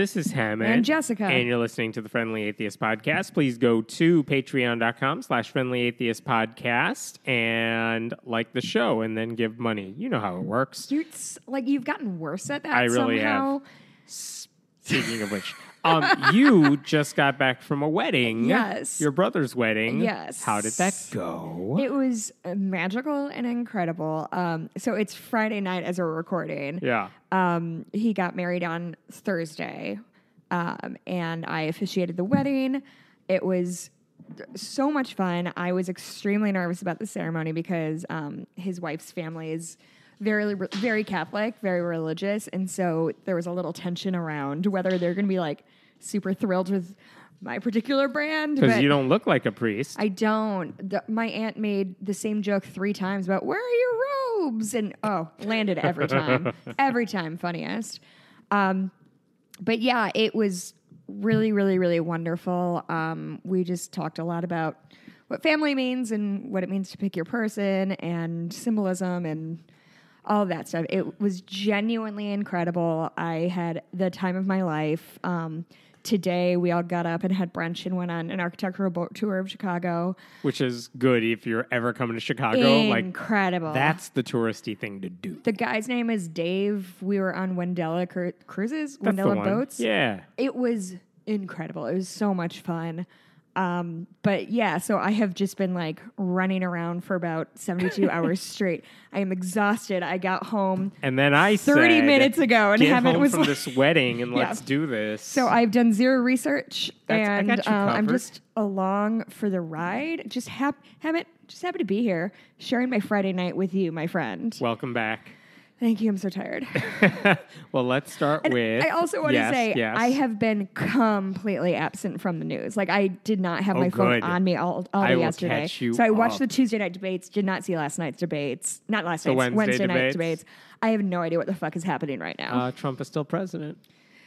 This is Hemant. And Jessica. And you're listening to the Friendly Atheist Podcast. Please go to patreon.com slash friendly atheist podcast and like the show and then give money. You know how it works. You're like you've gotten worse at that. I really somehow. Speaking of which, um, you just got back from a wedding. Yes. Your brother's wedding. Yes. How did that go? It was uh, magical and incredible. Um, so it's Friday night as we're recording. yeah. Um, he got married on Thursday, um, and I officiated the wedding. It was so much fun. I was extremely nervous about the ceremony because um, his wife's family is very, very Catholic, very religious, and so there was a little tension around whether they're going to be like super thrilled with my particular brand. Because you don't look like a priest. I don't. The, my aunt made the same joke three times about where are your robes, and oh, landed every time, every time, funniest. Um, but yeah, it was really, really, really wonderful. Um, we just talked a lot about what family means and what it means to pick your person and symbolism and all that stuff. It was genuinely incredible. I had the time of my life. Um, today, we all got up and had brunch and went on an architectural boat tour of Chicago. which is good if you're ever coming to Chicago. Like, incredible. that's the touristy thing to do. the guy's name is Dave. We were on Wendella cru- cruises, That's Wendella boats. Yeah. It was incredible. It was so much fun. Um, but yeah, so I have just been like running around for about 72 hours straight. I am exhausted. I got home And then I 30 said, minutes ago and haven't home was from like- this wedding and Yeah. let's do this. So I've done zero research, That's- and um, I'm just along for the ride. Just hap- Hemant, just happy to be here, sharing my Friday night with you, my friend. welcome back. Thank you. I'm so tired. well, let's start And with. I also want Yes, to say yes. I have been completely absent from the news. Like I did not have Oh, my phone on me all, all day yesterday. so I watched up. the Tuesday night debates. Did not see last night's debates. Not last The night's Wednesday night debates? debates. I have no idea what the fuck is happening right now. Uh, Trump is still president.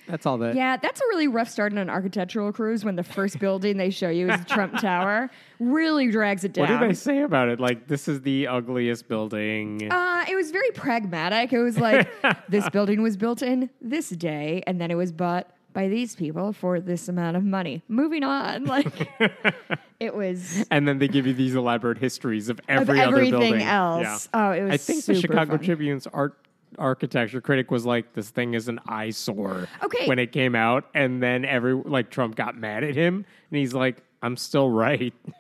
That's all that. Yeah, that's a really rough start on an architectural cruise when the first building they show you is the Trump Tower. Really drags it down. What did they say about it? Like, this is the ugliest building. Uh, it was very pragmatic. It was like this building was built in this day, and then it was bought by these people for this amount of money. Moving on, like it was and then they give you these elaborate histories of of every other everything building. else. Yeah. Oh, it was. I think the Chicago fun. Tribune's art architecture critic was like, "This thing is an eyesore." Okay. when it came out, and then every like Trump got mad at him, and he's like, "I'm still right."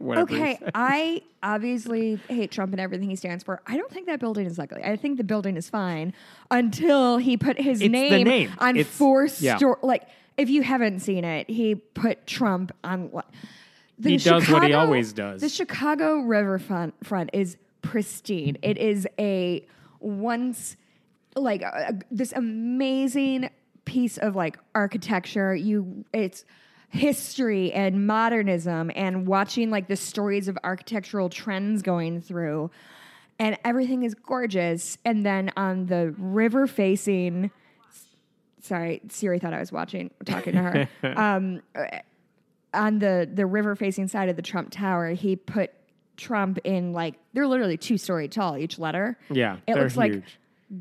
Okay. I obviously hate Trump and everything he stands for. I don't think that building is ugly. I think the building is fine until he put his It's name, name. on It's- four yeah. store. Like, if you haven't seen it, he put Trump on. The He does what he Chicago- always does. The Chicago riverfront front is pristine. It is a once like a, a- this amazing piece of like architecture. You, it's history and modernism and watching like the stories of architectural trends going through and everything is gorgeous and then on the river facing sorry siri thought i was watching talking to her um, uh, on the the river facing side of the trump tower he put trump in like they're literally two story tall each letter yeah, it looks like huge.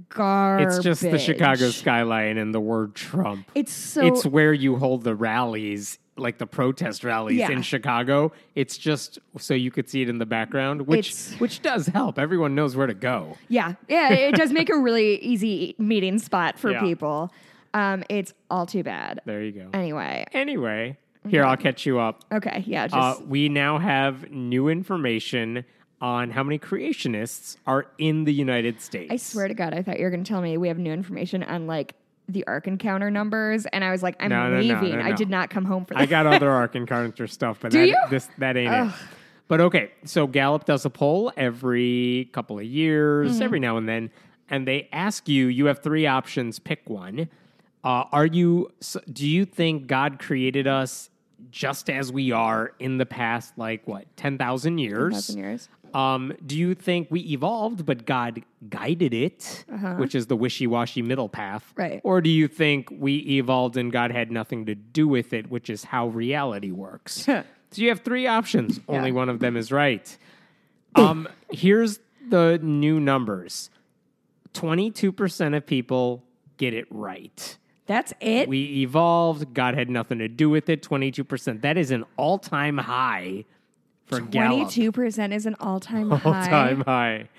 garbage It's just the Chicago skyline and the word Trump. it's so it's where you hold the rallies, like the protest rallies Yeah. in Chicago. It's just so you could see it in the background, which It's- which does help. Everyone knows where to go. Yeah, yeah, it does make a really easy meeting spot for Yeah. people. Um, it's all too bad. There you go. Anyway, Anyway, here I'll catch you up. okay, yeah, just Uh, we now have new information on how many creationists are in the United States. I swear to God, I thought you were going to tell me we have new information on like the Ark Encounter numbers, and I was like, I'm No, no, leaving. no, I did not come home for that. I got other Ark Encounter stuff, but Do that, you? this that ain't it. But okay, so Gallup does a poll every couple of years, Mm-hmm. every now and then, and they ask you. You have three options. Pick one. Uh, are you? Do you think God created us just as we are in the past, like what ten thousand years? 10,000 years. Um, do you think we evolved, but God guided it, which is the wishy-washy middle path? Uh-huh. Right. Or do you think we evolved and God had nothing to do with it, which is how reality works? so you have three options. Only one of them is right. Um, here's the new numbers: twenty-two percent of people get it right. That's it. We evolved. God had nothing to do with it. 22%. That is an all time high for Gallup. Twenty-two percent is an all-time All high. time high.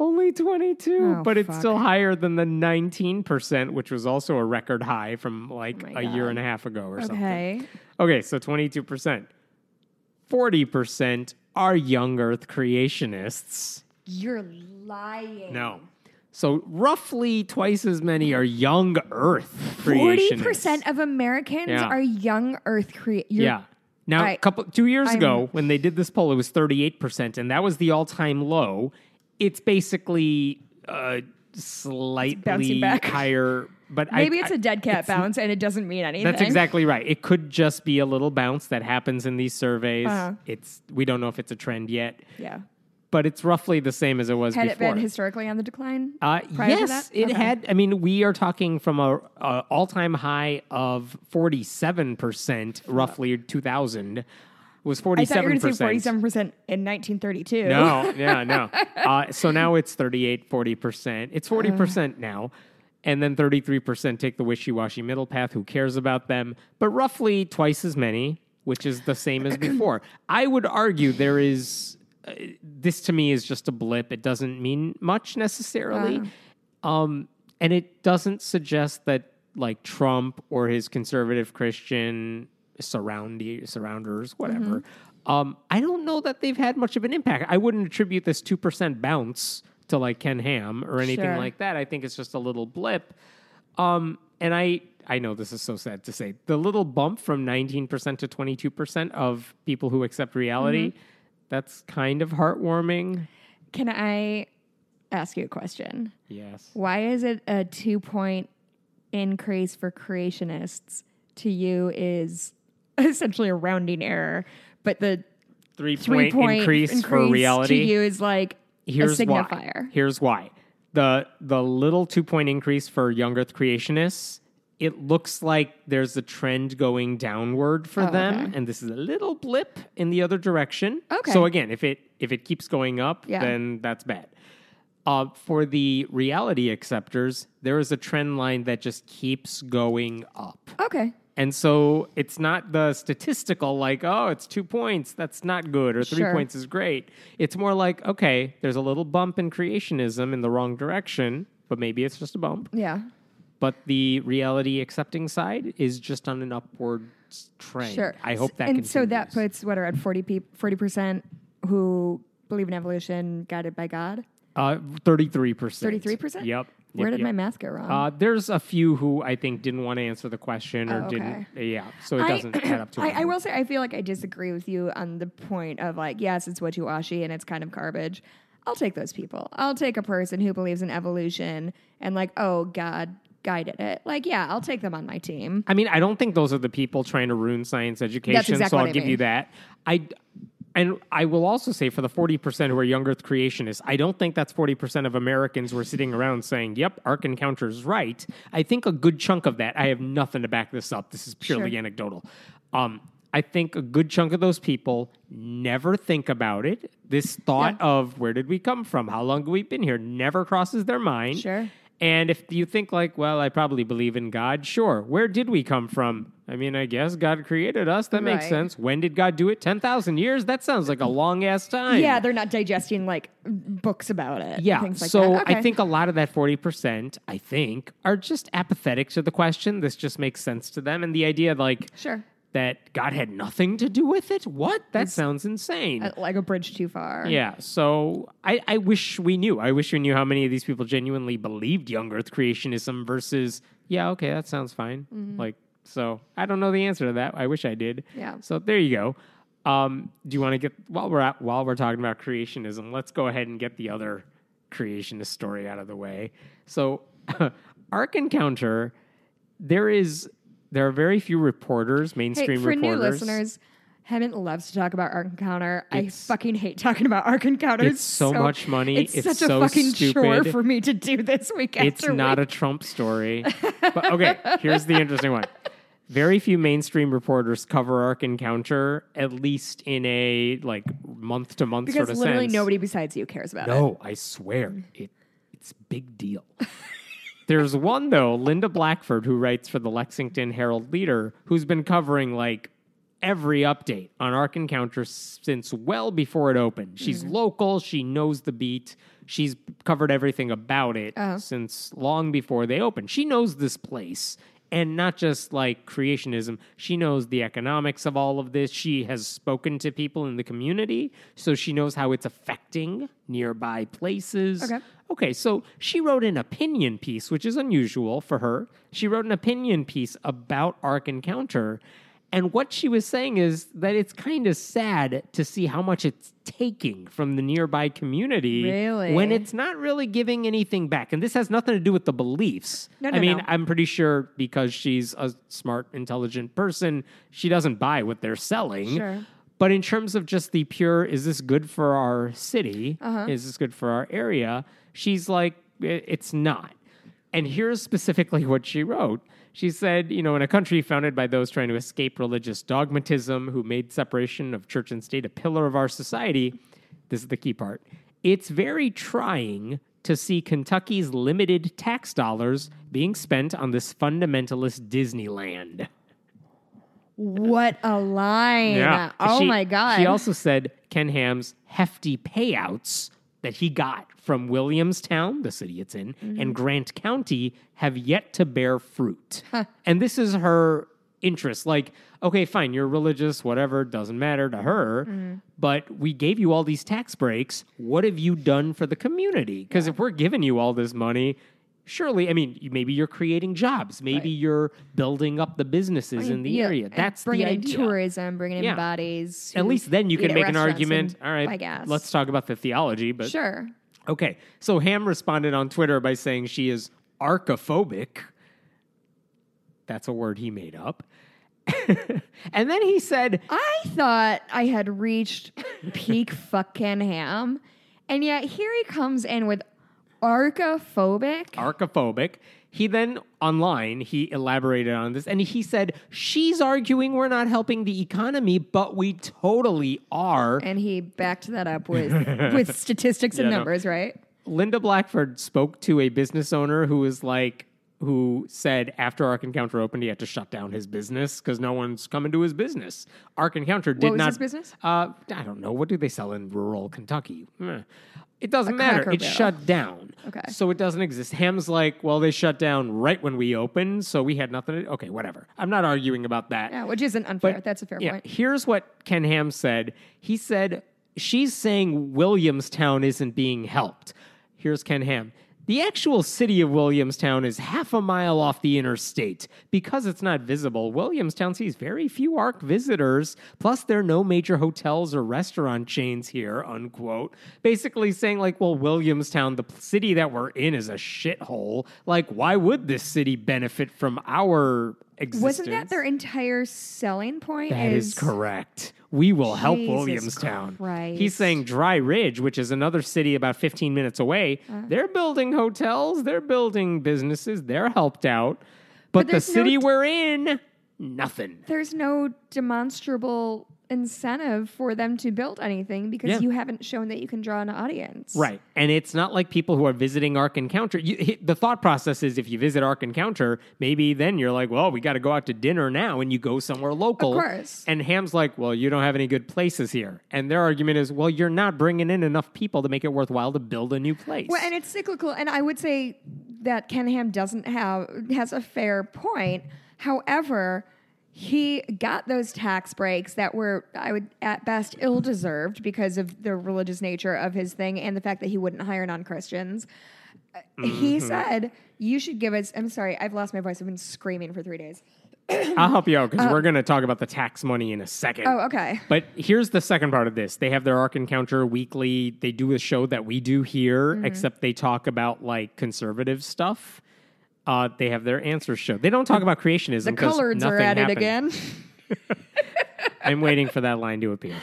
Only 22, Oh, but it's still higher than the 19%, which was also a record high from like Oh a year and a half ago or something. Okay. Okay, so 22%. 40% are young earth creationists. You're lying. No. So roughly twice as many are young earth creationists. Forty percent of Americans Yeah. are young Earth creationists. Yeah. Now, a I- couple two years I'm- ago, when they did this poll, it was thirty eight percent, and that was the all time low. It's basically uh, slightly back. higher, but Maybe I, it's a dead cat bounce and it doesn't mean anything. That's exactly right. It could just be a little bounce that happens in these surveys. Uh-huh. It's we don't know if it's a trend yet, Yeah. But it's roughly the same as it was Had it before. been historically on the decline? Uh, prior to yes, it Okay. had. I mean, we are talking from a, a all time high of forty seven percent, roughly two thousand. Was I thought you were going to say percent? 47% in 1932. No, yeah, no. Uh, so now it's 38, 40%. It's 40% now. And then 33% take the wishy washy middle path. Who cares about them? But roughly twice as many, which is the same as before. I would argue there is, uh, this to me is just a blip. It doesn't mean much necessarily. Um, and it doesn't suggest that like Trump or his conservative Christian surroundy surrounders, whatever. Um, I don't know that they've had much of an impact. I wouldn't attribute this two percent bounce to like Ken Ham or anything Sure. like that. I think it's just a little blip. Um, and I I know this is so sad to say. The little bump from 19% to 22% of people who accept reality, that's kind of heartwarming. Can I ask you a question? Yes. Why is it a two point increase for creationists to you is essentially a rounding error, but the Three, three point, point increase, for reality. to you is like Here's a why. signifier. Here's why. The the little two point increase for young Earth creationists, it looks like there's a trend going downward for Oh, them, okay. and this is a little blip in the other direction. Okay. So again, if it if it keeps going up, Yeah. then that's bad. Uh, for the reality acceptors, there is a trend line that just keeps going up. Okay. And so it's not the statistical, like, oh, it's two points, that's not good, or three Sure. points is great. It's more like, okay, there's a little bump in creationism in the wrong direction, but maybe it's just a bump. Yeah. But the reality accepting side is just on an upward trend. Sure. I hope that And so that puts what around 40 40 percent who believe in evolution guided by God. uh, 33%. 33%? Yep. Where Yep, did my math go wrong? Uh, there's a few who I think didn't want to answer the question or Oh, didn't. okay. Yeah, so it doesn't add up to I, I will say I feel like I disagree with you on the point of like, yes, it's what you wishy-washy and it's kind of garbage. I'll take those people. I'll take a person who believes in evolution and like, oh, God guided it. Like, yeah, I'll take them on my team. I mean, I don't think those are the people trying to ruin science education. exactly so I'll give you that. I and I will also say for the forty percent who are young Earth creationists, I don't think that's forty percent of Americans who are sitting around saying, "Yep, Ark Encounter's right." I think a good chunk of that. I have nothing to back this up. This is purely Sure. anecdotal. Um, I think a good chunk of those people never think about it. This thought of where did we come from? How long have we been here? Never crosses their mind. Sure. And if you think like, well, I probably believe in God, sure. Where did we come from? I mean, I guess God created us. That makes Right. sense. When did God do it? 10,000 years? That sounds like a long ass time. Yeah, they're not digesting like books about it. Yeah. Things like so. Okay. I think a lot of that 40%, I think, are just apathetic to the question. This just makes sense to them. And the idea like Sure. That God had nothing to do with it? What? That sounds insane. Uh, Like a bridge too far. Yeah, so I, I wish we knew. I wish we knew how many of these people genuinely believed young Earth creationism versus, yeah, okay, that sounds fine. Like, so I don't know the answer to that. I wish I did. Yeah. So there you go. Um, do you want to get while we're at while we're talking about creationism? Let's go ahead and get the other creationist story out of the way. So, Ark Encounter, there is there are very few reporters, mainstream Hey, for new reporters. listeners, Hemant loves to talk about Ark Encounter. I fucking hate talking about Ark Encounter. It's so much money. It's, It's such so a fucking chore for me to do this week it's not week. a Trump story. but okay, here's the interesting one. Very few mainstream reporters cover Ark Encounter, at least in a like month to month sort of literally sense. nobody besides you cares about it. No, I swear it. It's big deal. There's one though, Linda Blackford, who writes for the Lexington Herald Leader, who's been covering like every update on Ark Encounter since well before it opened. She's local, she knows the beat. She's covered everything about it Uh-huh. since long before they opened. She knows this place. And not just like creationism, she knows the economics of all of this. She has spoken to people in the community, so she knows how it's affecting nearby places. Okay. Okay, so she wrote an opinion piece, which is unusual for her. She wrote an opinion piece about Ark Encounter. And what she was saying is that it's kind of sad to see how much it's taking from the nearby community Really? when it's not really giving anything back. And this has nothing to do with the beliefs. No, no, I mean, no. I'm pretty sure because she's a smart, intelligent person, she doesn't buy what they're selling. Sure. But in terms of just the pure, is this good for our city? Uh-huh. Is this good for our area? She's like, it's not. And here's specifically what she wrote. She said, you know, in a country founded by those trying to escape religious dogmatism who made separation of church and state a pillar of our society, this is the key part. It's very trying to see Kentucky's limited tax dollars being spent on this fundamentalist Disneyland. What a line. Oh She- my God. She also said Ken Ham's hefty payouts that he got from Williamstown, the city it's in, Mm-hmm. and Grant County have yet to bear fruit. And this is her interest. Like, okay, fine, you're religious, whatever, doesn't matter to her, Mm-hmm. but we gave you all these tax breaks. What have you done for the community? Because if we're giving you all this money, surely, I mean, maybe you're creating jobs, maybe you're building up the businesses in the Yeah, area. That's the bringing in tourism, bringing in Yeah. bodies. At least then you can make an argument. and All right, i guess let's talk about the theology. But Sure. okay, so Ham responded on Twitter by saying she is archophobic. That's a word he made up. and then he said, I thought I had reached peak fucking ham, and yet here he comes in with archophobic. archophobic. He then online he elaborated on this and he said she's arguing we're not helping the economy, but we totally are. and he backed that up with with statistics and Yeah, no. numbers, right? Linda Blackford spoke to a business owner who was like, who said after Ark Encounter opened, he had to shut down his business because no one's coming to his business. Ark Encounter did was not. his business? Uh, I don't know. What do they sell in rural Kentucky? It doesn't matter. It shut down. Okay. So it doesn't exist. Ham's like, well, they shut down right when we opened, so we had nothing to. Okay, whatever. I'm not arguing about that. Yeah, which isn't unfair. That's a fair yeah, point. Here's what Ken Ham said. He said, She's saying Williamstown isn't being helped. Here's Ken Ham. The actual city of Williamstown is half a mile off the interstate. Because it's not visible, Williamstown sees very few Ark visitors. Plus, there are no major hotels or restaurant chains here, unquote. Basically saying, like, well, Williamstown, the city that we're in, is a shithole. Like, why would this city benefit from our existence? Wasn't that their entire selling point? That is, correct. We will help Williamstown. Christ. He's saying Dry Ridge, which is another city about 15 minutes away, Uh. they're building hotels, they're building businesses, they're helped out. But, the there's no city we're in, nothing. There's no demonstrable incentive for them to build anything because Yeah. you haven't shown that you can draw an audience. Right. And it's not like people who are visiting Ark Encounter. You, the thought process is if you visit Ark Encounter, maybe then you're like, well, we got to go out to dinner now, and you go somewhere local. Of course. And Ham's like, well, you don't have any good places here. And their argument is, well, you're not bringing in enough people to make it worthwhile to build a new place. Well, and it's cyclical, and I would say that Ken Ham doesn't have has a fair point. However, he got those tax breaks that were, I would at best, ill deserved because of the religious nature of his thing and the fact that he wouldn't hire non Christians. He Mm-hmm. said, "You should give us." I'm sorry, I've lost my voice. I've been screaming for three days. I'll help you out because we're going to talk about the tax money in a second. Uh, Oh, okay. But here's the second part of this. They have their Ark Encounter weekly. They do a show that we do here, Mm-hmm. except they talk about like conservative stuff. Uh, they have their answers show. They don't talk about creationism. The coloreds are at happened. it again. I'm waiting for that line to appear.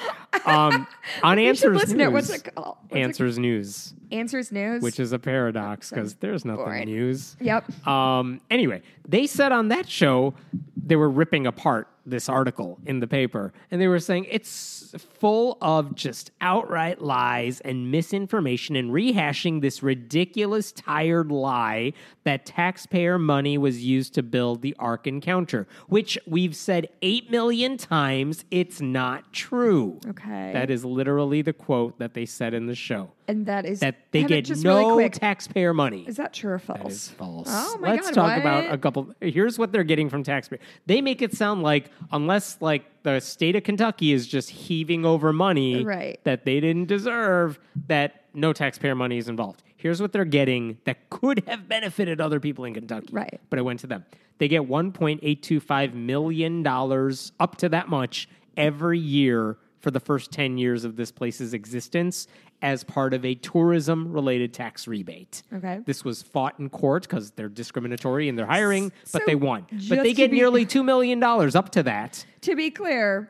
Um, on Answers News. What's it called? What's it- Answers News, Answers News. which is a paradox because there's nothing boring. news. Yep. Um, anyway, they said on that show they were ripping apart this article in the paper, and they were saying it's full of just outright lies and misinformation and rehashing this ridiculous, tired lie that taxpayer money was used to build the Ark Encounter, which we've said 8 million times it's not true. Okay. That is literally the quote that they said in the show. and that is That they get just no really taxpayer money. Is that true or false? That is false. Oh my Let's God, talk about a couple. Here's what they're getting from taxpayer. They make it sound like unless like the state of Kentucky is just heaving over money Right. that they didn't deserve, that no taxpayer money is involved. Here's what they're getting that could have benefited other people in Kentucky. Right. But it went to them. They get 1.825 million dollars up to that much every year for the first 10 years of this place's existence as part of a tourism related tax rebate. Okay. This was fought in court because they're discriminatory in their hiring, but they won. But they get be- nearly $2 million up to that. To be clear,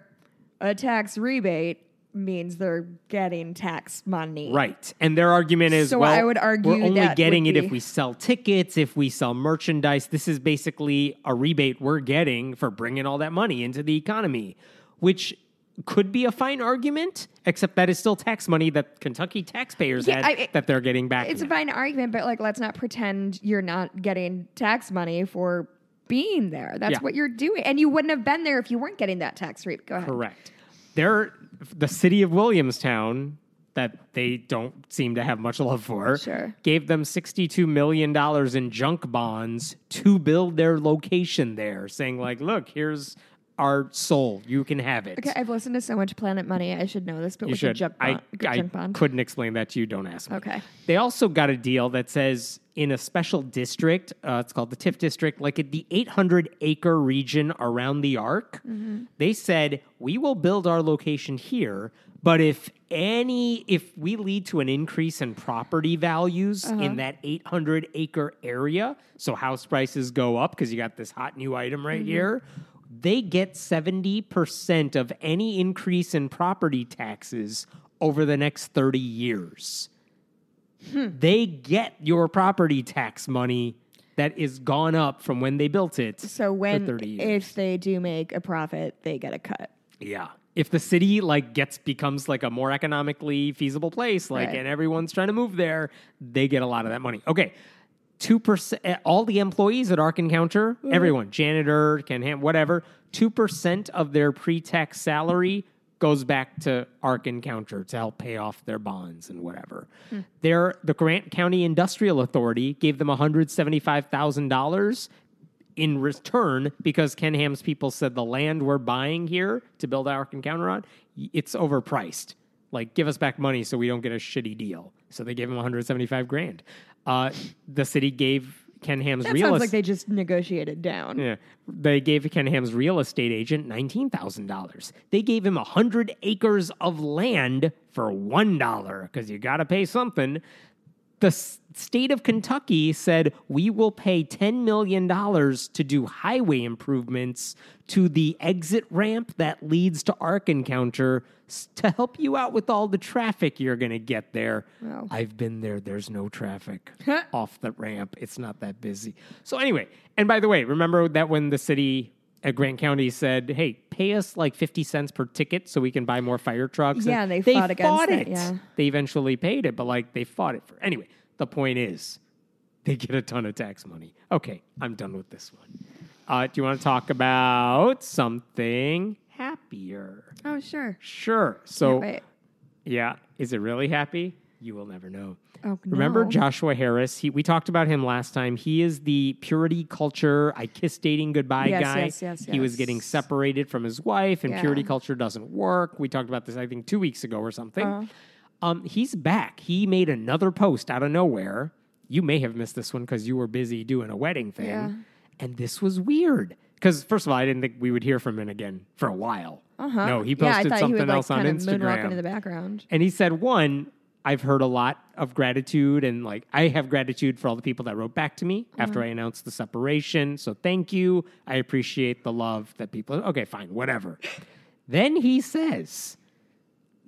a tax rebate means they're getting tax money. Right. And their argument is So well, I would argue we're only getting it be- if we sell tickets, if we sell merchandise. This is basically a rebate we're getting for bringing all that money into the economy, which could be a fine argument, except that is still tax money that Kentucky taxpayers Yeah, had I- that they're getting back. It's a fine argument, but like let's not pretend you're not getting tax money for being there. That's Yeah. what you're doing. And you wouldn't have been there if you weren't getting that tax rebate. Go ahead. Correct. They're the city of Williamstown that they don't seem to have much love for. Sure. Gave them $62 million in junk bonds to build their location there, saying, like, look, here's our soul. You can have it. Okay, I've listened to so much Planet Money. I should know this, but You with should. the junk, I, I junk bond. couldn't explain that to you. Don't ask me. Okay. They also got a deal that says in a special district, uh, it's called the TIF district, like the 800 acre region around the Ark, Mm-hmm. they said, we will build our location here. But if any, if we lead to an increase in property values Uh-huh. in that 800 acre area, so house prices go up because you got this hot new item right Mm-hmm. here, they get 70% of any increase in property taxes over the next 30 years. Hmm. They get your property tax money that is gone up from when they built it. so when 30 years. if they do make a profit, they get a cut. Yeah. If the city like gets becomes like a more economically feasible place, like Right. and everyone's trying to move there, they get a lot of that money. Okay. Two percent all the employees at Ark Encounter, Mm-hmm. everyone, janitor, Ken Ham, whatever, two percent of their pre-tax salary goes back to Ark Encounter to help pay off their bonds and whatever. Hmm. Their the Grant County Industrial Authority gave them $175,000 in return because Ken Ham's people said the land we're buying here to build our encounter on, it's overpriced. Like, give us back money so we don't get a shitty deal. So they gave him 175 grand. Uh, the city gave Ken Ham's That real sounds es- like they just negotiated down. yeah. They gave Ken Ham's real estate agent $19,000. They gave him 100 acres of land for $1 because you got to pay something. The s- state of Kentucky said, We will pay $10 million to do highway improvements to the exit ramp that leads to Ark Encounter s- to help you out with all the traffic you're going to get there. Wow. I've been there. There's no traffic off the ramp. It's not that busy. So anyway, and by the way, remember that when the city at Grant County said, "Hey, pay us like fifty cents per ticket so we can buy more fire trucks." Yeah, And they fought against it. yeah. They eventually paid it, but like they fought it for anyway. The point is, they get a ton of tax money. Okay, I'm done with this one. Uh, do you want to talk about something happier? Oh, sure. Sure. So yeah. Is it really happy? You will never know. Oh, Remember no. Joshua Harris? He, we talked about him last time. He is the purity culture, I kiss dating goodbye Yes, guy. yes, yes, yes. He was getting separated from his wife, and Yeah. purity culture doesn't work. We talked about this, I think, two weeks ago or something. Uh-huh. Um, he's back. He made another post out of nowhere. You may have missed this one because you were busy doing a wedding thing. Yeah. And this was weird. Because, first of all, I didn't think we would hear from him again for a while. Uh-huh. No, he yeah, I posted thought something he would, like, else on kind of moonwalk into the background. And he said, one, I've heard a lot of gratitude, and like I have gratitude for all the people that wrote back to me after mm-hmm. I announced the separation. So thank you. I appreciate the love that people. Okay, fine, whatever. then he says,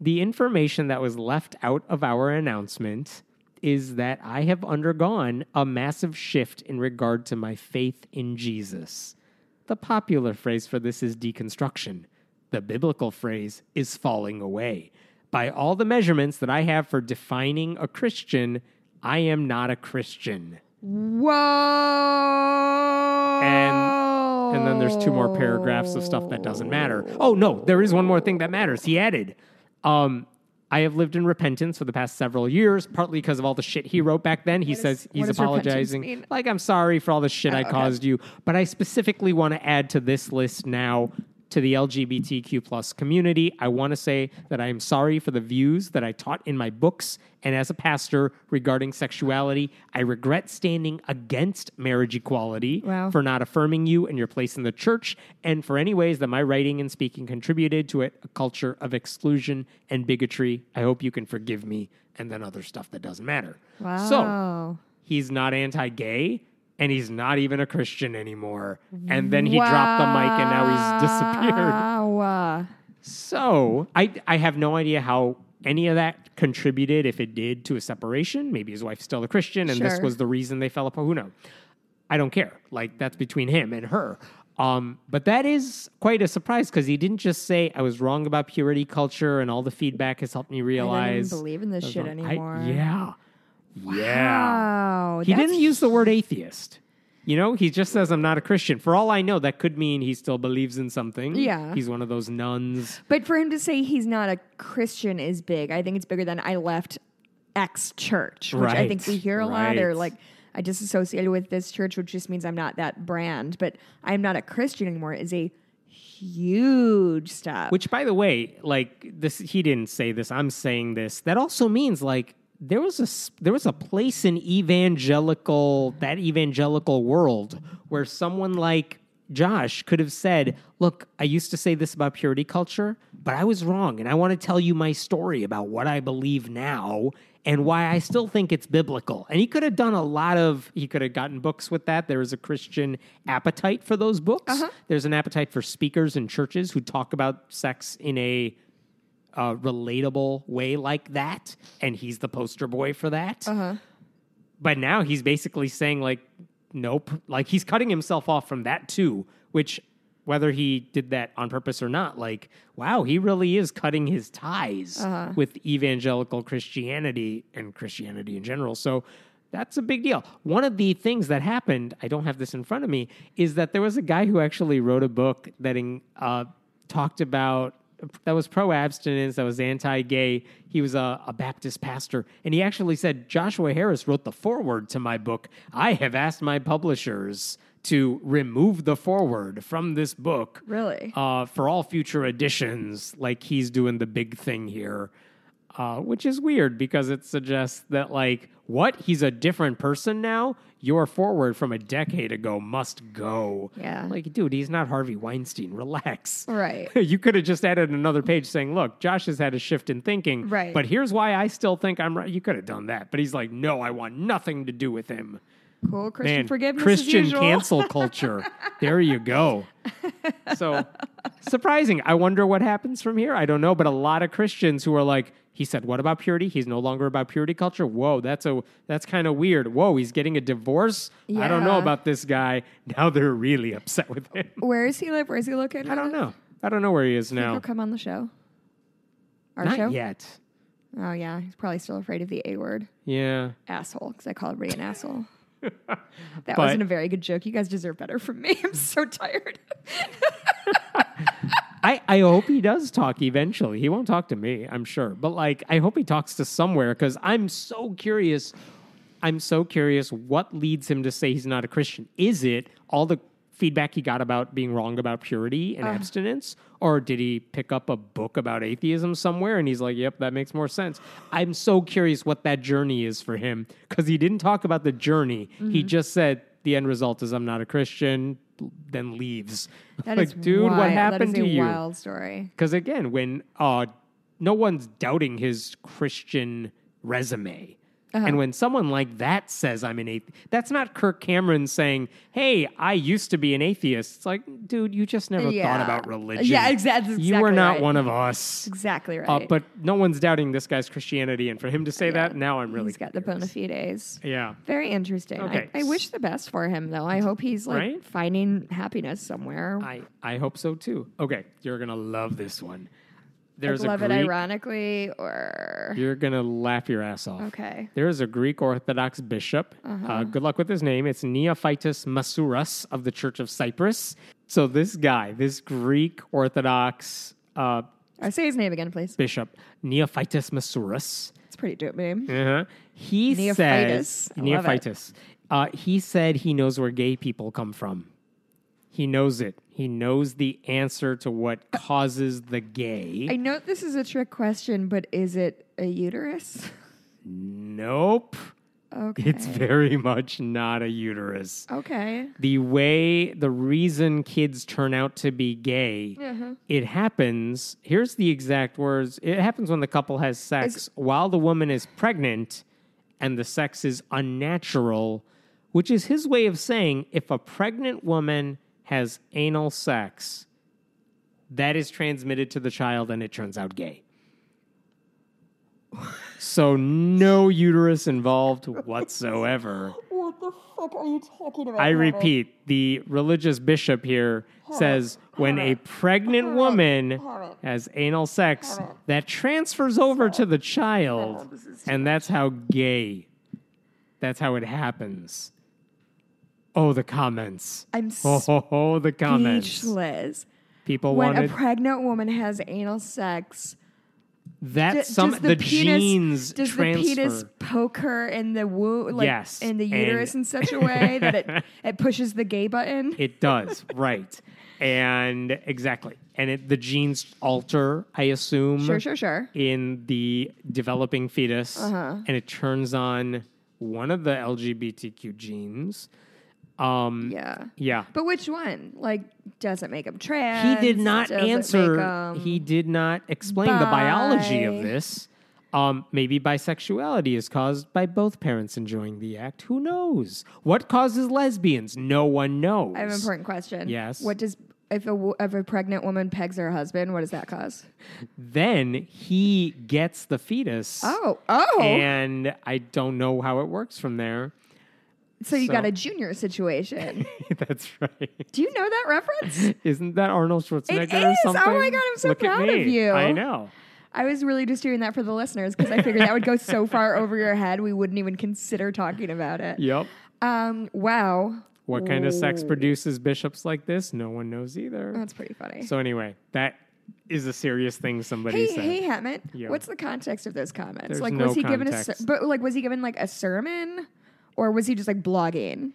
the information that was left out of our announcement is that I have undergone a massive shift in regard to my faith in Jesus. The popular phrase for this is deconstruction. The biblical phrase is falling away. By all the measurements that I have for defining a Christian, I am not a Christian. Whoa. And and then there's two more paragraphs of stuff that doesn't matter. Oh no, there is one more thing that matters. He added, um, I have lived in repentance for the past several years, partly because of all the shit he wrote back then. He What says is- he's what does repentance apologizing. Like, I'm sorry for all the shit I okay. caused you. But I specifically want to add to this list now to the LGBTQ plus community. I want to say that I am sorry for the views that I taught in my books and as a pastor regarding sexuality. I regret standing against marriage equality Wow. for not affirming you and your place in the church, and for any ways that my writing and speaking contributed to it, a culture of exclusion and bigotry. I hope you can forgive me, and then other stuff that doesn't matter. So he's not anti gay, and he's not even a Christian anymore. And then he dropped the mic, and now he's disappeared. Wow. So I I have no idea how any of that contributed, if it did, to a separation. Maybe his wife's still a Christian, and this was the reason they fell apart. Who knows? I don't care. Like that's between him and her. Um, but that is quite a surprise because he didn't just say I was wrong about purity culture, and all the feedback has helped me realize I don't believe in this shit wrong. Anymore. yeah, yeah. Wow. He didn't use the word atheist. You know, he just says I'm not a Christian. For all I know, that could mean he still believes in something. Yeah. he's one of those nuns. But for him to say he's not a Christian is big. I think it's bigger than I left X church, which I think we hear a lot, or right. like I disassociated with this church, which just means I'm not that brand. But I'm not a Christian anymore is a huge step. Which, by the way, like this, he didn't say this. I'm saying this. That also means like there was a there was a place in evangelical that evangelical world where someone like Josh could have said, "Look, I used to say this about purity culture, but I was wrong, and I want to tell you my story about what I believe now." And why I still think it's biblical. And he could have done a lot of, he could have gotten books with that. There is a Christian appetite for those books. Uh-huh. There's an appetite for speakers in churches who talk about sex in a uh, relatable way like that, and he's the poster boy for that. Uh-huh. But now he's basically saying like, nope, like he's cutting himself off from that too. Which, whether he did that on purpose or not, like, wow, he really is cutting his ties Uh-huh. with evangelical Christianity and Christianity in general. So. That's a big deal. One of the things that happened, I don't have this in front of me, is that there was a guy who actually wrote a book that in, uh, talked about that was pro abstinence, that was anti gay. He was a, a Baptist pastor. And he actually said, Joshua Harris wrote the foreword to my book. I have asked my publishers to remove the foreword from this book really? uh, for all future editions, like he's doing the big thing here. Uh, which is weird because it suggests that, like, what? He's a different person now? Your forward from a decade ago must go. Yeah. Like, dude, he's not Harvey Weinstein. Relax. Right. you could have just added another page saying, look, Josh has had a shift in thinking. Right. But here's why I still think I'm right. You could have done that. But he's like, no, I want nothing to do with him. Cool. Christian Man, forgiveness. Christian cancel culture. there you go. So surprising. I wonder what happens from here. I don't know, but a lot of Christians who are like, he said, "What about purity? He's no longer about purity culture." Whoa, that's a that's kind of weird. Whoa, he's getting a divorce. I don't know about this guy. Now they're really upset with him. Where is he live? Where is he located? I don't know. I don't know where he is now. He'll come on the show. Our Not show? yet. Oh yeah, he's probably still afraid of the A word. Yeah. Asshole, because I call everybody an asshole. That But- wasn't a very good joke. You guys deserve better from me. I'm so tired. I, I hope he does talk eventually. He won't talk to me, I'm sure. But like I hope he talks to somewhere because I'm so curious. I'm so curious what leads him to say he's not a Christian. Is it all the feedback he got about being wrong about purity and abstinence? Or did he pick up a book about atheism somewhere and he's like, yep, that makes more sense? I'm so curious what that journey is for him because he didn't talk about the journey. He just said the end result is I'm not a Christian, then leaves. That like, is dude, what happened to a you? Wild story. Because again, when uh, no one's doubting his Christian resume, And when someone like that says I'm an atheist, that's not Kirk Cameron saying, "Hey, I used to be an atheist." It's like, dude, you just never thought about religion. Yeah, exact- that's You are not right. one of us. Exactly right. Uh, but no one's doubting this guy's Christianity, and for him to say that, now I'm really he's got the bona fides. Yeah. Very interesting. Okay. I, I wish the best for him, though. I hope he's like Right? finding happiness somewhere. I, I hope so too. Okay, you're gonna love this one. Like, There's love a it Greek, ironically, or You're gonna laugh your ass off. okay. There is a Greek Orthodox bishop. Uh-huh. Uh, good luck with his name. It's Neophytus Masouras of the Church of Cyprus. So this guy, this Greek Orthodox uh, I say his name again, please. bishop, Neophytus Masouras, It's a pretty dope name. uh-huh, he Neophytus. says I love it. Neophytus. Uh, he said he knows where gay people come from. He knows it. He knows the answer to what causes the gay. I know this is a trick question, but is it a uterus? nope. Okay. It's very much not a uterus. okay. the way the reason kids turn out to be gay Uh-huh. it happens here's the exact words it happens when the couple has sex while the woman is pregnant and the sex is unnatural which is his way of saying if a pregnant woman has anal sex that is transmitted to the child and it turns out gay so no uterus involved whatsoever What the fuck are you talking about? I repeat, the religious bishop here says when a pregnant woman has anal sex, that transfers over to the child, and that's how gay. That's how it happens. Oh, the comments. I'm Oh, ho, ho, the comments. speechless. People When wanted a pregnant woman has anal sex, that some does the, the, penis, genes does transfer. the penis poke her in the womb, like Yes, in the and- uterus in such a way that it, it pushes the gay button? It does, right. And exactly. And it, the genes alter, I assume. sure, sure, sure. in the developing fetus Uh-huh. and it turns on one of the LGBTQ genes. Um, Yeah. yeah. But which one? Like, does it make him trans? He did not answer, he did not explain the biology of this. Um, maybe bisexuality is caused by both parents enjoying the act. Who knows? What causes lesbians? No one knows. I have an important question. Yes. What does if a if a pregnant woman pegs her husband? What does that cause? Then he gets the fetus. Oh, oh. And I don't know how it works from there. So you so- got a junior situation. That's right. Do you know that reference? Isn't that Arnold Schwarzenegger It or is! Oh my God, I'm so Look at proud of you. I know. I was really just doing that for the listeners because I figured that would go so far over your head we wouldn't even consider talking about it. Yep. Um. Wow. What kind of sex produces bishops like this? No one knows either. That's pretty funny. So anyway, that is a serious thing somebody Hey, said. hey, Hemant. What's the context of those comments? There's like, no was he given a, ser- but like, was he given like a sermon, or was he just like blogging?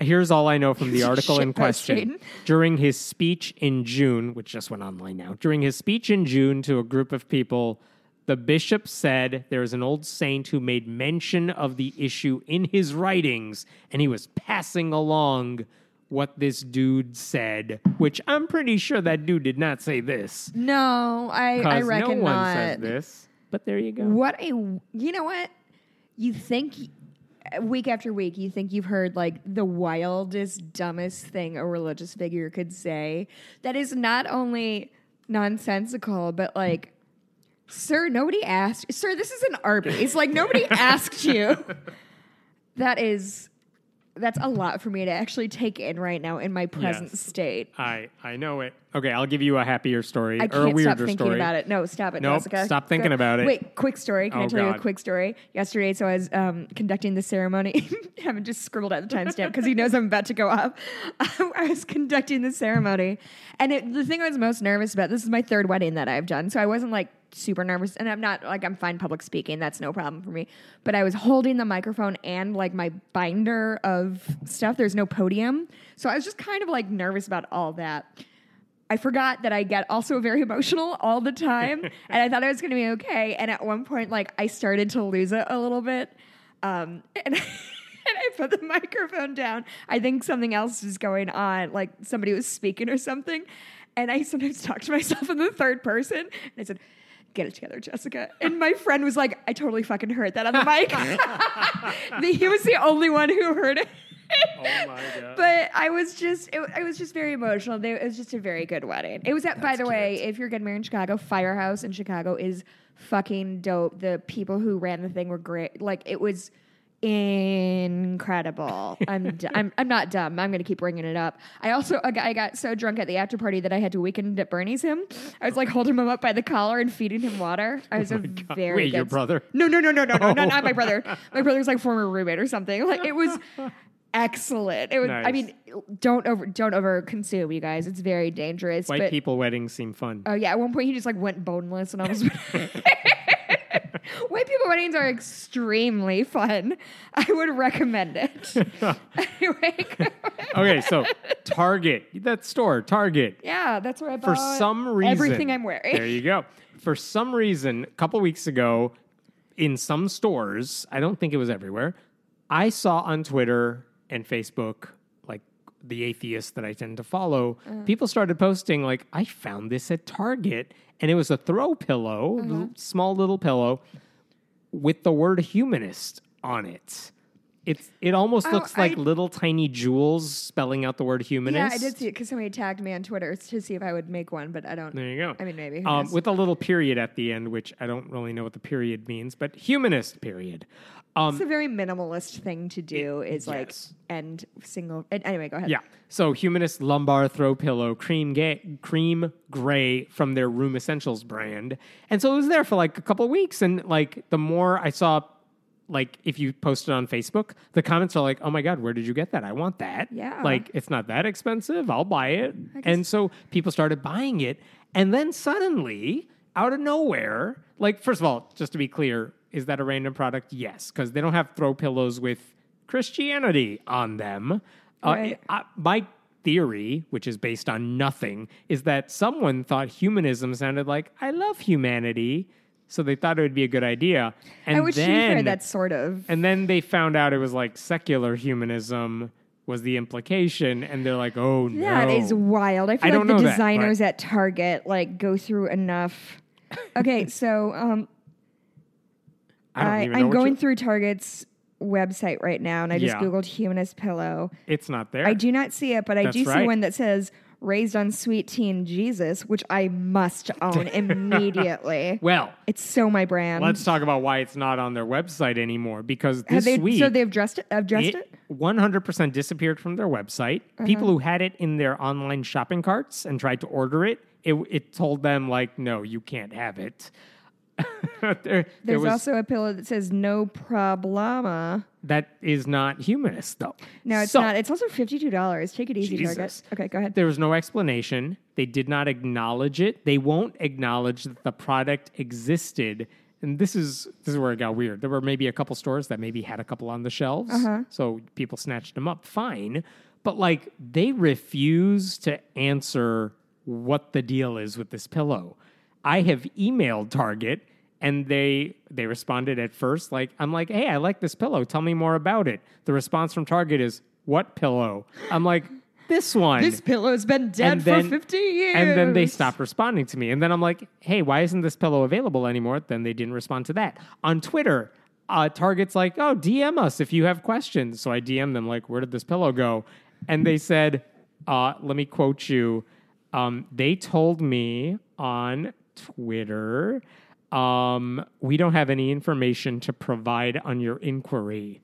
Here's all I know from the article in question. During his speech in June, which just went online now, during his speech in June to a group of people, the bishop said there is an old saint who made mention of the issue in his writings, and he was passing along what this dude said, which I'm pretty sure that dude did not say this. No, I I reckon no one not. says this. But there you go. What a you know what you think week after week you think you've heard like the wildest dumbest thing a religious figure could say that is not only nonsensical but like sir nobody asked sir this is an Arby's. Like nobody asked you. That is that's a lot for me to actually take in right now in my present Yes. state I I know it. Okay, I'll give you a happier story I or a can't stop weirder thinking story. about it. No, stop it, Nope, Jessica. stop thinking Go- about it. Wait, quick story. Can I Oh, tell you a quick story? Yesterday, so I was um, conducting the ceremony. haven't just scribbled out the timestamp because he knows I'm about to go up. I was conducting the ceremony, and it, the thing I was most nervous about. This is my third wedding that I've done, so I wasn't like super nervous, and I'm not like I'm fine public speaking. That's no problem for me. But I was holding the microphone and like my binder of stuff. There's no podium, so I was just kind of like nervous about all that. I forgot that I get also very emotional all the time, and I thought I was going to be okay. And at one point, like I started to lose it a little bit, um, and, and I put the microphone down. I think something else was going on, like somebody was speaking or something. And I sometimes talk to myself in the third person, and I said, Get it together, Jessica. And my friend was like, I totally fucking heard that on the mic. he was the only one who heard it. Oh my god. But I was just, it, I was just very emotional. They- It was just a very good wedding. It was at, by That's the way, if you're getting married in Chicago, Firehouse in Chicago is fucking dope. The people who ran the thing were great. Like it was incredible. I'm, d- I'm, I'm not dumb. I'm going to keep bringing it up. I also, I got, so drunk at the after party that I had to weekend at Bernie's him. I was like holding him up by the collar and feeding him water. I was oh a very Oh Wait, your brother? no, no, no, no, no, no, Oh. not, not my oh. brother. My brother's like former roommate or something. Like it was excellent. It was. I mean, don't over don't over consume, you guys. It's very dangerous. White but, people weddings seem fun. Oh yeah, at one point he just like went boneless, and I was. White people weddings are extremely fun. I would recommend it. anyway, okay, so Target, that store, Target. yeah, that's where I bought For some reason, everything I'm wearing. There you go. For some reason, a couple weeks ago, in some stores, I don't think it was everywhere. I saw on Twitter and Facebook, the atheists that I tend to follow, Uh. people started posting like, "I found this at Target," and it was a throw pillow, l- small little pillow, with the word "humanist" on it. It's it almost Oh, looks like I- little tiny jewels spelling out the word humanist. Yeah, I did see it because somebody tagged me on Twitter to see if I would make one, but I don't. There you go. I mean, maybe. Um, with a little period at the end, which I don't really know what the period means, but humanist period. Um, it's a very minimalist thing to do. Is like yes. end single. Anyway, go ahead. yeah. So humanist lumbar throw pillow, cream gay, cream gray from their Room Essentials brand, and so it was there for like a couple weeks. And like the more I saw, like if you post it on Facebook, the comments are like, "Oh my god, where did you get that? I want that." Yeah. Like it's not that expensive. I'll buy it. And so people started buying it, and then suddenly, out of nowhere, like first of all, just to be clear, is that a random product? Yes, because they don't have throw pillows with Christianity on them. Right. Uh, I- my theory, which is based on nothing, is that someone thought humanism sounded like I love humanity, so they thought it would be a good idea. And I would then, that sort of. and then they found out it was like secular humanism was the implication, and they're like, "Oh no, That is wild. I feel I like the know that, designers at Target like go through enough. Okay, so um, I I'm going through Target's website right now, and I just Yeah. googled humanist pillow. It's not there. I do not see it, but I That's do see right. one that says "Raised on Sweet Teen Jesus," which I must own immediately. well, It's so my brand. let's talk about why it's not on their website anymore. Because Have this they, week, so they've addressed it. Addressed it. it 100% disappeared from their website. Uh-huh. People who had it in their online shopping carts and tried to order it, it, it told them like, no, you can't have it. there, there There's was, also a pillow that says "No problema." that is not humanist though. No, it's So, not. It's also fifty-two dollars. Take it easy, Target. Okay, go ahead. There was no explanation. They did not acknowledge it. They won't acknowledge that the product existed. And this is this is where it got weird. There were maybe a couple stores that maybe had a couple on the shelves, Uh-huh. so people snatched them up. Fine, but like they refuse to answer what the deal is with this pillow. I have emailed Target and they they responded at first like I'm like, "Hey, I like this pillow. Tell me more about it." The response from Target is, "What pillow?" I'm like, "This one." This pillow's been dead And then- for 50 years. And then they stopped responding to me. And then I'm like, hey, why isn't this pillow available anymore? Then they didn't respond to that. On Twitter, uh, Target's like, oh, DM us if you have questions. So I DM them, like, where did this pillow go? And they said, uh, let me quote you. Um, they told me on Twitter, um, we don't have any information to provide on your inquiry.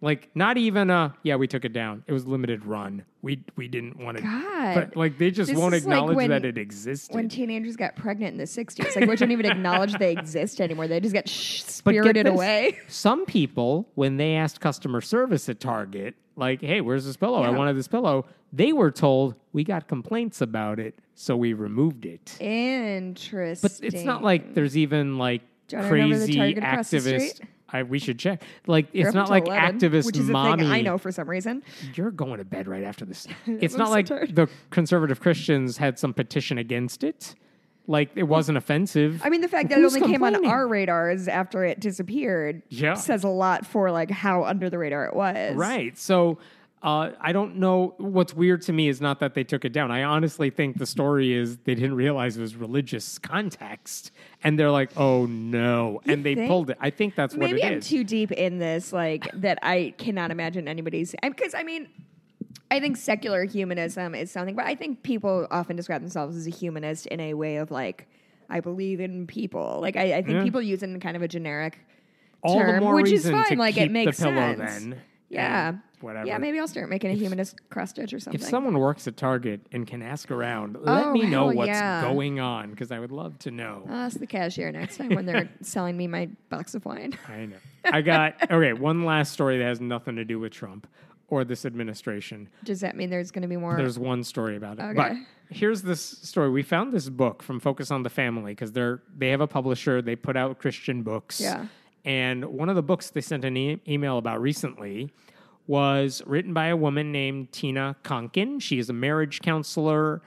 Like not even a yeah, we took it down. It was limited run. We we didn't want to. God. But like they just This won't is like acknowledge when- that it existed. when teenagers got pregnant in the 60s, like, we don't even acknowledge they exist anymore. They just get sh- But get spirited this, away. Some people, when they asked customer service at Target, like, "Hey, where's this pillow? I wanted this pillow," they were told we got complaints about it, so we removed it. Interesting. But it's not like there's even like Do you wanna remember the crazy Target across the activist. street? I, we should check. Like, You're it's not like 11, activist which is mommy. I know for some reason. You're going to bed right after this. It's not so like tired. the conservative Christians had some petition against it. Like it wasn't offensive. I mean, the fact that it only came on our radars after it disappeared Yeah. says a lot for like how under the radar it was. Right. So Uh, I don't know. What's weird to me is not that they took it down. I honestly think the story is they didn't realize it was religious context, and they're like, "Oh no!" and they think? pulled it. I think that's what Maybe I'm is. too deep in this, like that I cannot imagine anybody's. Because I mean, I think secular humanism is something, but I think people often describe themselves as a humanist in a way of like, I believe in people. Like I, I think Yeah. people use it in kind of a generic All the term, more which is fine. to like keep it makes the pillow sense. then. Yeah. Whatever. Yeah, maybe I'll start making a humanist cross stitch or something. If someone works at Target and can ask around, oh, let Oh, me know hell what's yeah. going on because I would love to know. I'll ask the cashier next time when they're selling me my box of wine. I know. I got okay. One last story that has nothing to do with Trump or this administration. Does that mean there's going to be more? There's one story about it. But Okay. here's this story. We found this book from Focus on the Family because they're they have a publisher. They put out Christian books. Yeah. And one of the books they sent an e- email about recently was written by a woman named Tina Konkin. She is a marriage counselor,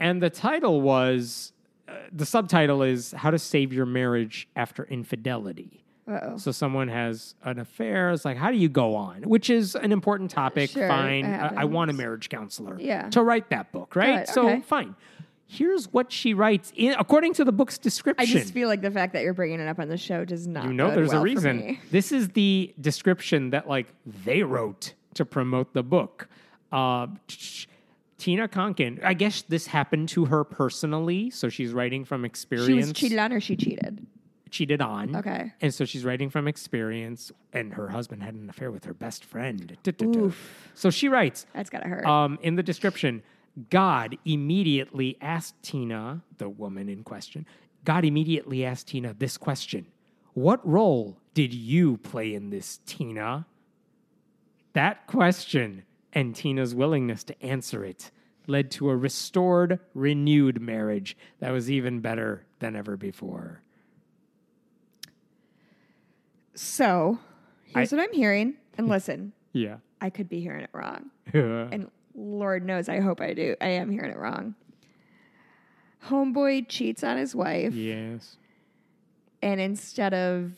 and the title was uh, the subtitle is "How to Save Your Marriage After Infidelity." Uh-oh. So someone has an affair. It's like, how do you go on? Which is an important topic. Sure, fine. I, I want a marriage counselor Yeah. to write that book, right? Good, so okay. fine. Here's what she writes in according to the book's description. I just feel like the fact that you're bringing it up on the show does not. you know, there's well a reason. This is the description that like they wrote to promote the book. Uh, Tina Konkin, I guess this happened to her personally, so she's writing from experience. She was cheated on, or she cheated. cheated on. Okay. And so she's writing from experience, and her husband had an affair with her best friend. Oof. So she writes That's gotta hurt. um, in the description God immediately asked Tina, the woman in question, God immediately asked Tina this question What role did you play in this, Tina? That question and Tina's willingness to answer it led to a restored, renewed marriage that was even better than ever before. so here's I- what I'm hearing, and listen, Yeah. I could be hearing it wrong, and Lord knows I hope I do. I am hearing it wrong. Homeboy cheats on his wife, Yes. and instead of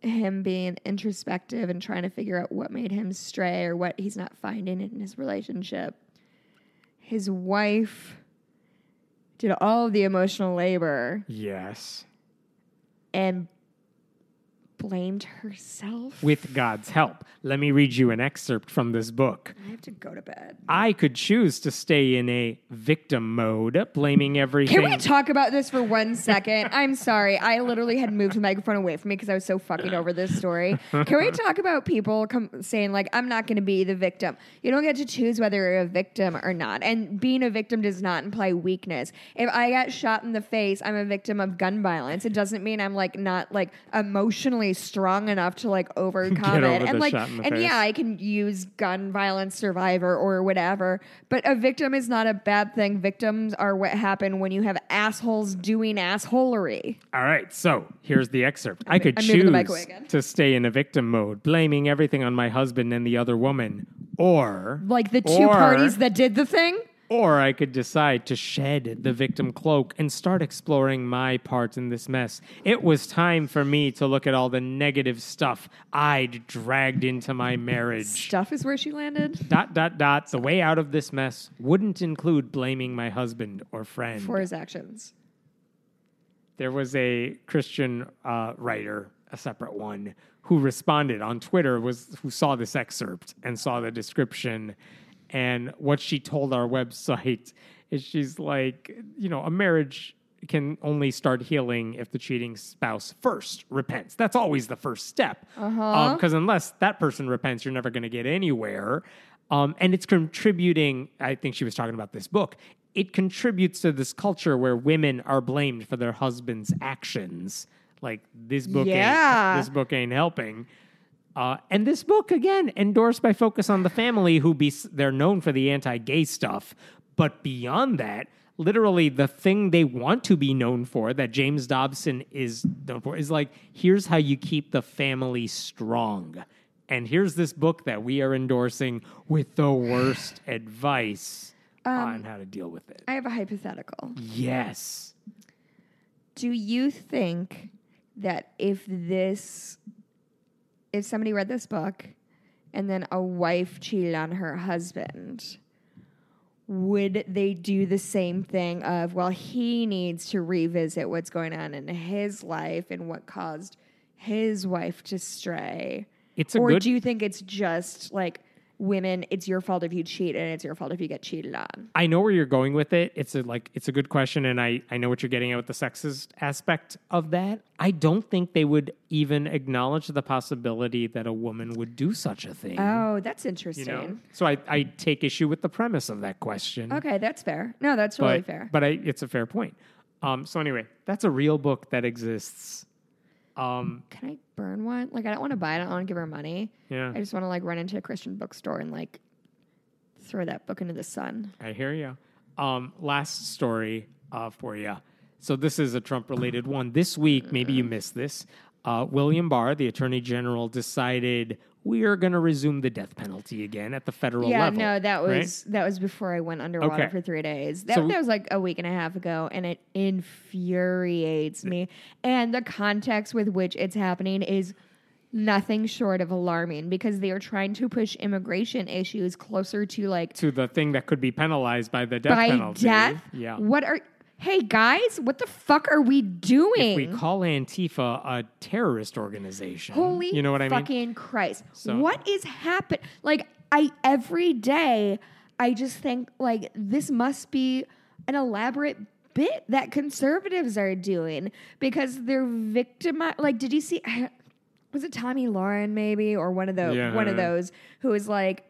him being introspective and trying to figure out what made him stray or what he's not finding in his relationship, his wife did all of the emotional labor Yes. and blamed herself. With God's help. Let me read you an excerpt from this book. I have to go to bed. I could choose to stay in a victim mode, blaming everything. Can we talk about this for one second? I'm sorry. I literally had moved the microphone away from me because I was so fucking over this story. Can we talk about people com- saying, like, I'm not going to be the victim? You don't get to choose whether you're a victim or not. And being a victim does not imply weakness. If I got shot in the face, I'm a victim of gun violence. It doesn't mean I'm, like, not, like, emotionally strong enough to, like, overcome it. And, like, shot in the and face. yeah, I can use gun violence survivor or whatever, but a victim is not a bad thing. Victims are what happen when you have assholes doing assholery. All right, so here's the excerpt. I could I'm moving the mic away choose to stay in a victim mode, blaming everything on my husband and the other woman, or Like the two Or- parties that did the thing. Or I could decide to shed the victim cloak and start exploring my part in this mess. It was time for me to look at all the negative stuff I'd dragged into my marriage. Stuff is where she landed Dot dot dot. The way out of this mess wouldn't include blaming my husband or friend. for his actions. there was a Christian uh, writer, a separate one, who responded on Twitter was who saw this excerpt and saw the description, and what she told our website is she's like, you know, a marriage can only start healing if the cheating spouse first repents. That's always the first step. Uh-huh. Because unless that person repents, you're never going to get anywhere. Um, and it's contributing, I think she was talking about this book. It contributes to this culture where women are blamed for their husband's actions. Like this book, Yeah. ain't, this book ain't helping. Uh, and this book again endorsed by Focus on the Family, who be they're known for the anti-gay stuff, but beyond that, literally the thing they want to be known for, that James Dobson is known for, is like here's how you keep the family strong, and here's this book that we are endorsing with the worst advice on how to deal with it. I have a hypothetical. Yes. Do you think that if this, if somebody read this book and then a wife cheated on her husband, would they do the same thing of, well, he needs to revisit what's going on in his life and what caused his wife to stray? It's a or good do you think it's just like women, it's your fault if you cheat and it's your fault if you get cheated on? I know where you're going with it. It's a like it's a good question, and I I know what you're getting at with the sexist aspect of that. I don't think they would even acknowledge the possibility that a woman would do such a thing. Oh, that's you interesting. know, so I I take issue with the premise of that question. Okay, that's fair. No, that's but, really fair. But I, it's a fair point. Um, so anyway, that's a real book that exists. Um, Can I burn one? Like, I don't want to buy it. I don't want to give her money. yeah, I just want to like run into a Christian bookstore and like throw that book into the sun. I hear you. Um, last story uh, for you. So this is a Trump-related one. This week, maybe you missed this. Uh, William Barr, the Attorney General, decided we are going to resume the death penalty again at the federal yeah, level. no, that right? was that was before I went underwater Okay. for three days. That, So- that was like a week and a half ago, and it infuriates me. And the context with which it's happening is nothing short of alarming because they are trying to push immigration issues closer to like to the thing that could be penalized by the death by penalty. death. Yeah. What are hey guys? What the fuck are we doing? If we call Antifa a terrorist organization, Holy you know what I mean? fucking Christ. So- what is happening? Like I every day I just think like this must be an elaborate bit that conservatives are doing because they're victimized like did you see was it Tomi Lahren maybe or one of those Yeah. one of those who was like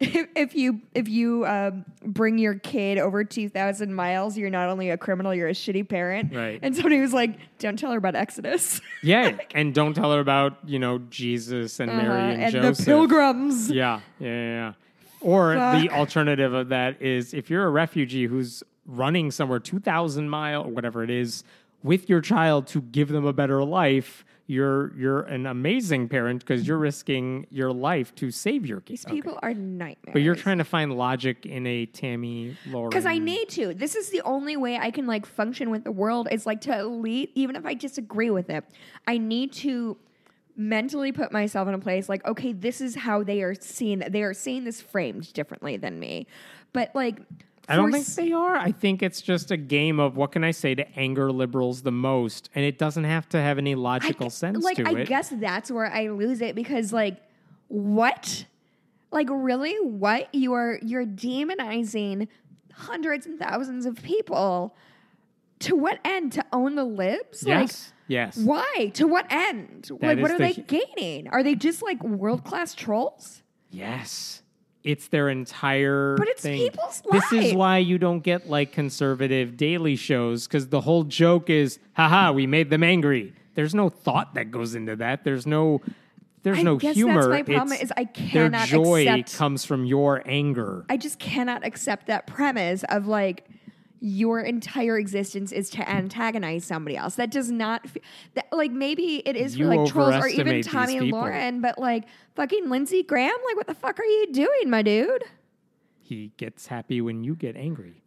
if, if you if you um, bring your kid over two thousand miles, you're not only a criminal, you're a shitty parent. Right. And somebody was like, "Don't tell her about Exodus." Yeah, and don't tell her about you know Jesus and Uh-huh, Mary and, and Joseph. the pilgrims. Yeah, yeah, yeah. yeah. Or the alternative of that is if you're a refugee who's running somewhere 2,000 mile or whatever it is with your child to give them a better life, you're you're an amazing parent because you're mm-hmm. risking your life to save your kids. These people are nightmares. But you're trying to find logic in a Tomi Lahren. because I need to. This is the only way I can like function with the world. Is like to elite, even if I disagree with it. I need to mentally put myself in a place like, okay, this is how they are seeing. They are seeing this framed differently than me. But like, I don't think they are. I think it's just a game of what can I say to anger liberals the most, and it doesn't have to have any logical I, sense like to I it. guess that's where I lose it because like what? Like really what? You are you're demonizing hundreds and thousands of people to what end? To own the libs? yes, yes. Why? To what end? That like what are the they gaining? Are they just like world class trolls? Yes. It's their entire But it's thing. people's This is why you don't get like conservative daily shows because the whole joke is, haha, we made them angry. There's no thought that goes into that. There's no there's I no guess that's humor. my problem It's- is I cannot their joy accept- comes from your anger. I just cannot accept that premise of like your entire existence is to antagonize somebody else. That does not fe- that, like maybe it is for like trolls or even Tomi and. Lahren, but like fucking Lindsey Graham, like what the fuck are you doing, my dude? he gets happy when you get angry.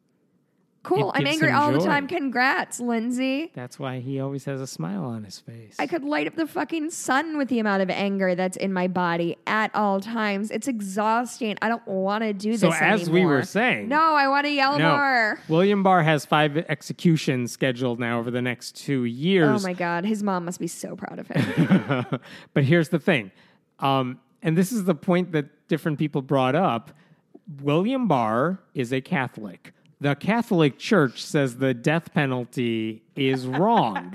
Cool. I'm angry all the time. Congrats, Lindsey. That's why he always has a smile on his face. I could light up the fucking sun with the amount of anger that's in my body at all times. It's exhausting. I don't want to do this So as we were saying- no, I want to yell no, more. William Barr has five executions scheduled now over the next two years. Oh my god, his mom must be so proud of him. but here's the thing, um, and this is the point that different people brought up. William Barr is a Catholic. The Catholic Church says the death penalty is wrong.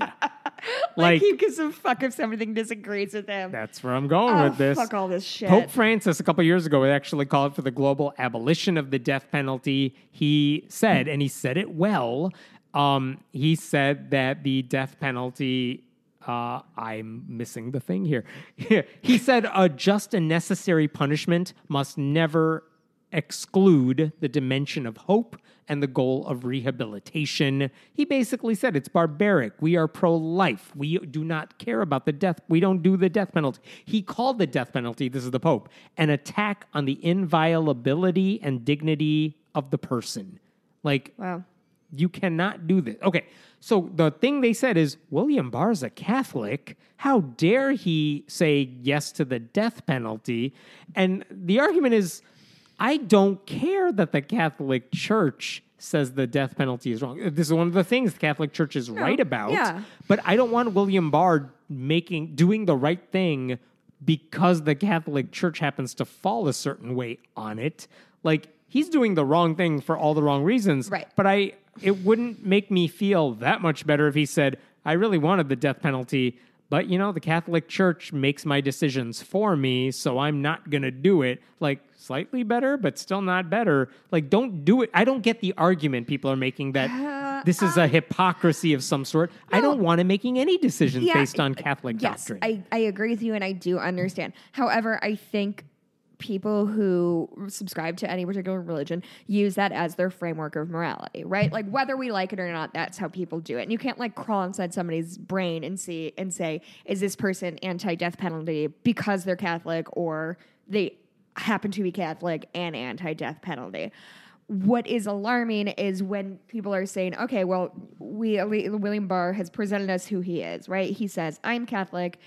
like, he gives a fuck if something disagrees with him. that's where I'm going Oh, with this. fuck all this shit. Pope Francis, a couple years ago, actually called for the global abolition of the death penalty. He said, and he said it well. Um, he said that the death penalty. Uh, I'm missing the thing here. he said a just and necessary punishment must never exclude the dimension of hope and the goal of rehabilitation. He basically said it's barbaric. We are pro life. We do not care about the death. We don't do the death penalty. He called the death penalty, this is the Pope, an attack on the inviolability and dignity of the person. Like, wow. You cannot do this. Okay. So the thing they said is William Barr's a Catholic. How dare he say yes to the death penalty? And the argument is I don't care that the Catholic Church says the death penalty is wrong. This is one of the things the Catholic Church is right about. yeah. But I don't want William Barr making doing the right thing because the Catholic Church happens to fall a certain way on it. Like he's doing the wrong thing for all the wrong reasons. Right. But I it wouldn't make me feel that much better if he said, I really wanted the death penalty, but you know, the Catholic Church makes my decisions for me, so I'm not gonna do it. Like slightly better, but still not better. Like, don't do it. I don't get the argument people are making that uh, this is a um, hypocrisy of some sort. I don't want him making any decisions Yeah, based on Catholic yes, doctrine. I, I agree with you and I do understand. However, I think people who subscribe to any particular religion use that as their framework of morality, right? Like whether we like it or not, that's how people do it. And you can't like crawl inside somebody's brain and see and say, is this person anti-death penalty because they're Catholic or they happen to be Catholic and anti-death penalty. What is alarming is when people are saying, okay, well, we William Barr has presented us who he is, right? He says, I'm Catholic,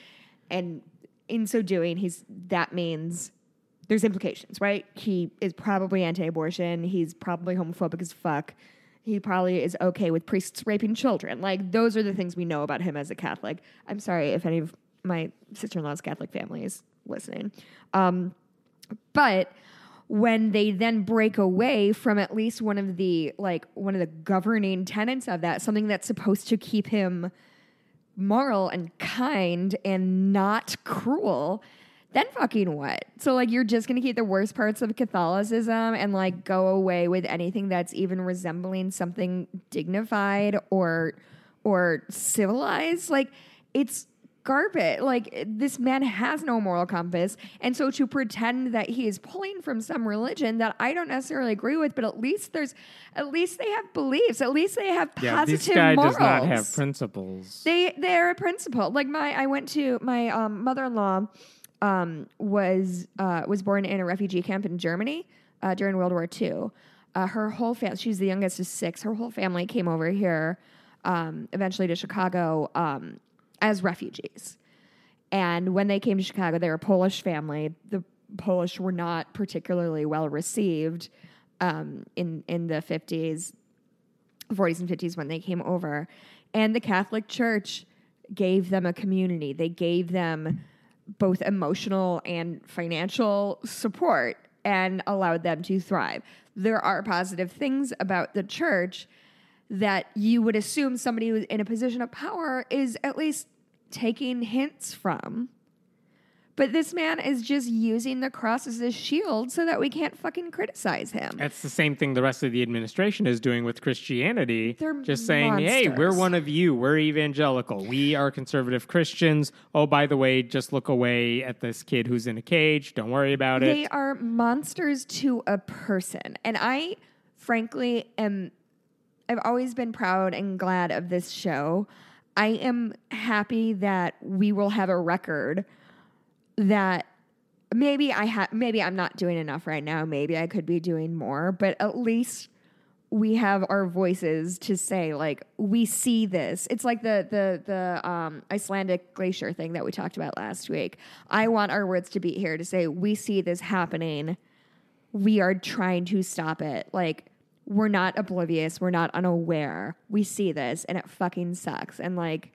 and in so doing, he's that means there's implications, right? He is probably anti-abortion. He's probably homophobic as fuck. He probably is okay with priests raping children. Like those are the things we know about him as a Catholic. I'm sorry if any of my sister-in-law's Catholic family is listening. Um, but when they then break away from at least one of the like one of the governing tenets of that, something that's supposed to keep him moral and kind and not cruel, then fucking what? So like you're just gonna keep the worst parts of Catholicism and like go away with anything that's even resembling something dignified or or civilized? Like it's garbage. Like this man has no moral compass, and so to pretend that he is pulling from some religion that I don't necessarily agree with, but at least there's, at least they have beliefs. At least they have yeah, positive this guy morals. does not have principles. They they're a principle. Like my I went to my um, mother in law um, was uh, was born in a refugee camp in Germany uh, during World War II. Uh, her whole family, she's the youngest of six. Her whole family came over here, um, eventually to Chicago um, as refugees. And when they came to Chicago, they were a Polish family. The Polish were not particularly well received um, in in the fifties, forties and fifties when they came over, and the Catholic Church gave them a community. They gave them both emotional and financial support and allowed them to thrive. There are positive things about the church that you would assume somebody in a position of power is at least taking hints from. But this man is just using the cross as a shield so that we can't fucking criticize him. That's the same thing the rest of the administration is doing with Christianity. They're just saying, hey, we're one of you. We're evangelical. We are conservative Christians. Oh, by the way, just look away at this kid who's in a cage. Don't worry about it. They are monsters to a person. And I, frankly, am. I've always been proud and glad of this show. I am happy that we will have a record that maybe I have. Maybe I'm not doing enough right now. Maybe I could be doing more. But at least we have our voices to say like we see this it's like the the the um, icelandic glacier thing that we talked about last week i want our words to be here to say we see this happening we are trying to stop it like we're not oblivious we're not unaware we see this and it fucking sucks and like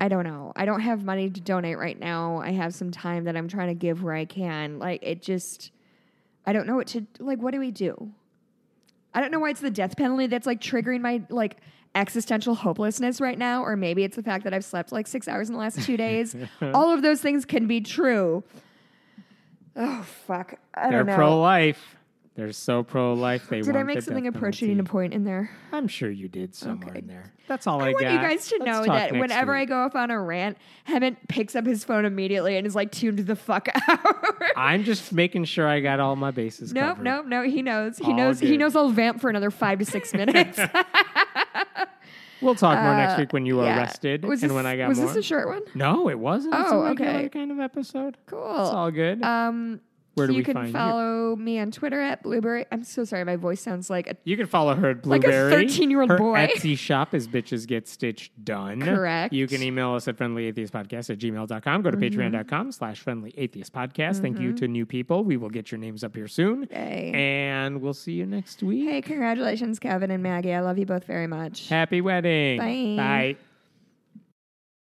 i don't know i don't have money to donate right now i have some time that i'm trying to give where i can like it just i don't know what to like what do we do I don't know why it's the death penalty that's like triggering my like existential hopelessness right now, or maybe it's the fact that I've slept like six hours in the last two days. All of those things can be true. Oh fuck! I They're don't know. pro life. They're so pro life. They Did I make the something approaching a point in there? I'm sure you did somewhere Okay. in there. That's all I, I want got. you guys to Let's know that next whenever I go off on a rant, Hemant picks up his phone immediately and is like tuned the fuck out. I'm just making sure I got all my bases Nope, covered. nope, no. He knows. He All knows. He knows. I'll vamp for another five to six minutes. We'll talk more next Uh, week when you were yeah. arrested Was and this, when I got was more. this a short one? no, it wasn't. It's a Oh, regular okay. kind of episode. Cool. It's all good. Um, Where do you we can find you? follow me on Twitter at Blueberry. I'm so sorry, my voice sounds like a You can follow her at blueberry. Like a Blueberry. 13-year-old Her boy. Etsy shop is Bitches Get Stitched Done. Correct. You can email us at friendlyatheistpodcast at gmail.com. Go to Mm-hmm. patreon.com slash friendlyatheistpodcast. Thank you to new people. We will get your names up here soon. Yay. And we'll see you next week. Hey, congratulations, Kevin and Maggie. I love you both very much. Happy wedding. Bye. Bye.